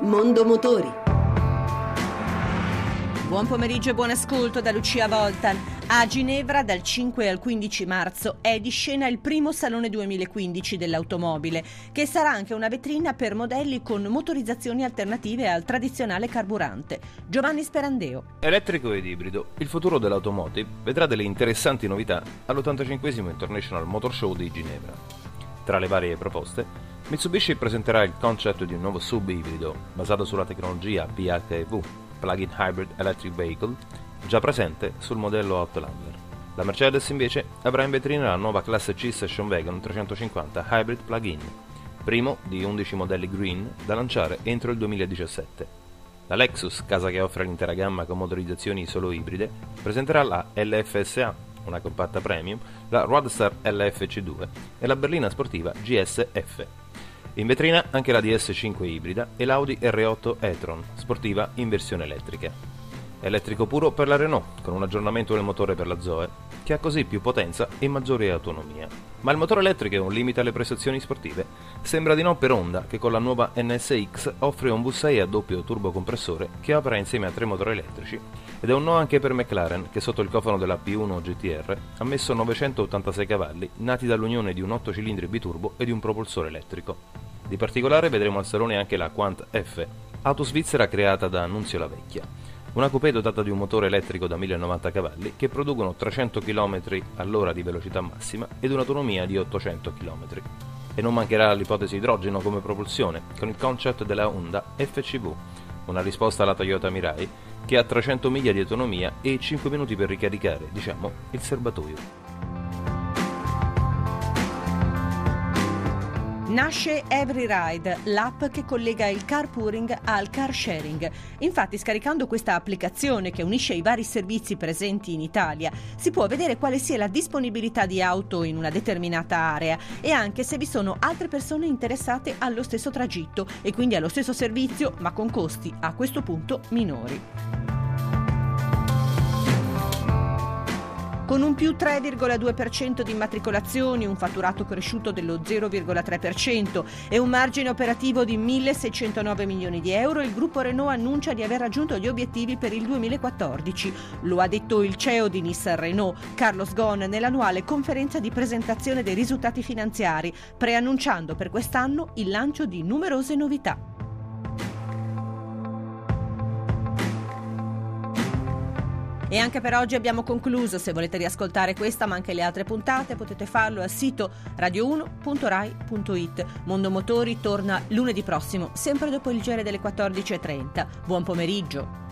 Mondo Motori. Buon pomeriggio e buon ascolto da Lucia Voltan. A Ginevra dal 5 al 15 marzo è di scena il primo Salone 2015 dell'automobile, che sarà anche una vetrina per modelli con motorizzazioni alternative al tradizionale carburante. Giovanni Sperandeo. Elettrico ed ibrido, il futuro dell'automotive vedrà delle interessanti novità all'85 International Motor Show di Ginevra. Tra le varie proposte, Mitsubishi presenterà il concept di un nuovo sub ibrido basato sulla tecnologia PHEV, Plug-in Hybrid Electric Vehicle, già presente sul modello Outlander. La Mercedes invece avrà in vetrina la nuova classe C Station Wagon 350 Hybrid Plug-in, primo di 11 modelli green da lanciare entro il 2017. La Lexus, casa che offre l'intera gamma con motorizzazioni solo ibride, presenterà la LFSA, una compatta premium, la Roadster LFC2 e la berlina sportiva GSF. In vetrina anche la DS5 ibrida e l'Audi R8 e-tron, sportiva in versione elettrica. Elettrico puro per la Renault, con un aggiornamento del motore per la Zoe, che ha così più potenza e maggiore autonomia. Ma il motore elettrico è un limite alle prestazioni sportive? Sembra di no per Honda, che con la nuova NSX offre un V6 a doppio turbocompressore che opera insieme a tre motori elettrici, ed è un no anche per McLaren, che sotto il cofano della P1 GTR ha messo 986 cavalli, nati dall'unione di un 8 cilindri biturbo e di un propulsore elettrico. Di particolare vedremo al salone anche la Quant F, auto svizzera creata da Annunzio la Vecchia. Una coupé dotata di un motore elettrico da 1090 cavalli che producono 300 km all'ora di velocità massima ed un'autonomia di 800 km. E non mancherà l'ipotesi idrogeno come propulsione, con il concept della Honda FCV, una risposta alla Toyota Mirai che ha 300 miglia di autonomia e 5 minuti per ricaricare, diciamo, il serbatoio. Nasce Every Ride, l'app che collega il carpooling al car sharing. Infatti, scaricando questa applicazione che unisce i vari servizi presenti in Italia, si può vedere quale sia la disponibilità di auto in una determinata area e anche se vi sono altre persone interessate allo stesso tragitto e quindi allo stesso servizio, ma con costi a questo punto minori. Con un più 3,2% di immatricolazioni, un fatturato cresciuto dello 0,3% e un margine operativo di 1.609 milioni di euro, il gruppo Renault annuncia di aver raggiunto gli obiettivi per il 2014. Lo ha detto il CEO di Nissan Renault, Carlos Ghosn, nell'annuale conferenza di presentazione dei risultati finanziari, preannunciando per quest'anno il lancio di numerose novità. E anche per oggi abbiamo concluso. Se volete riascoltare questa ma anche le altre puntate potete farlo al sito radio1.rai.it. Mondo Motori torna lunedì prossimo, sempre dopo il giro delle 14.30. Buon pomeriggio.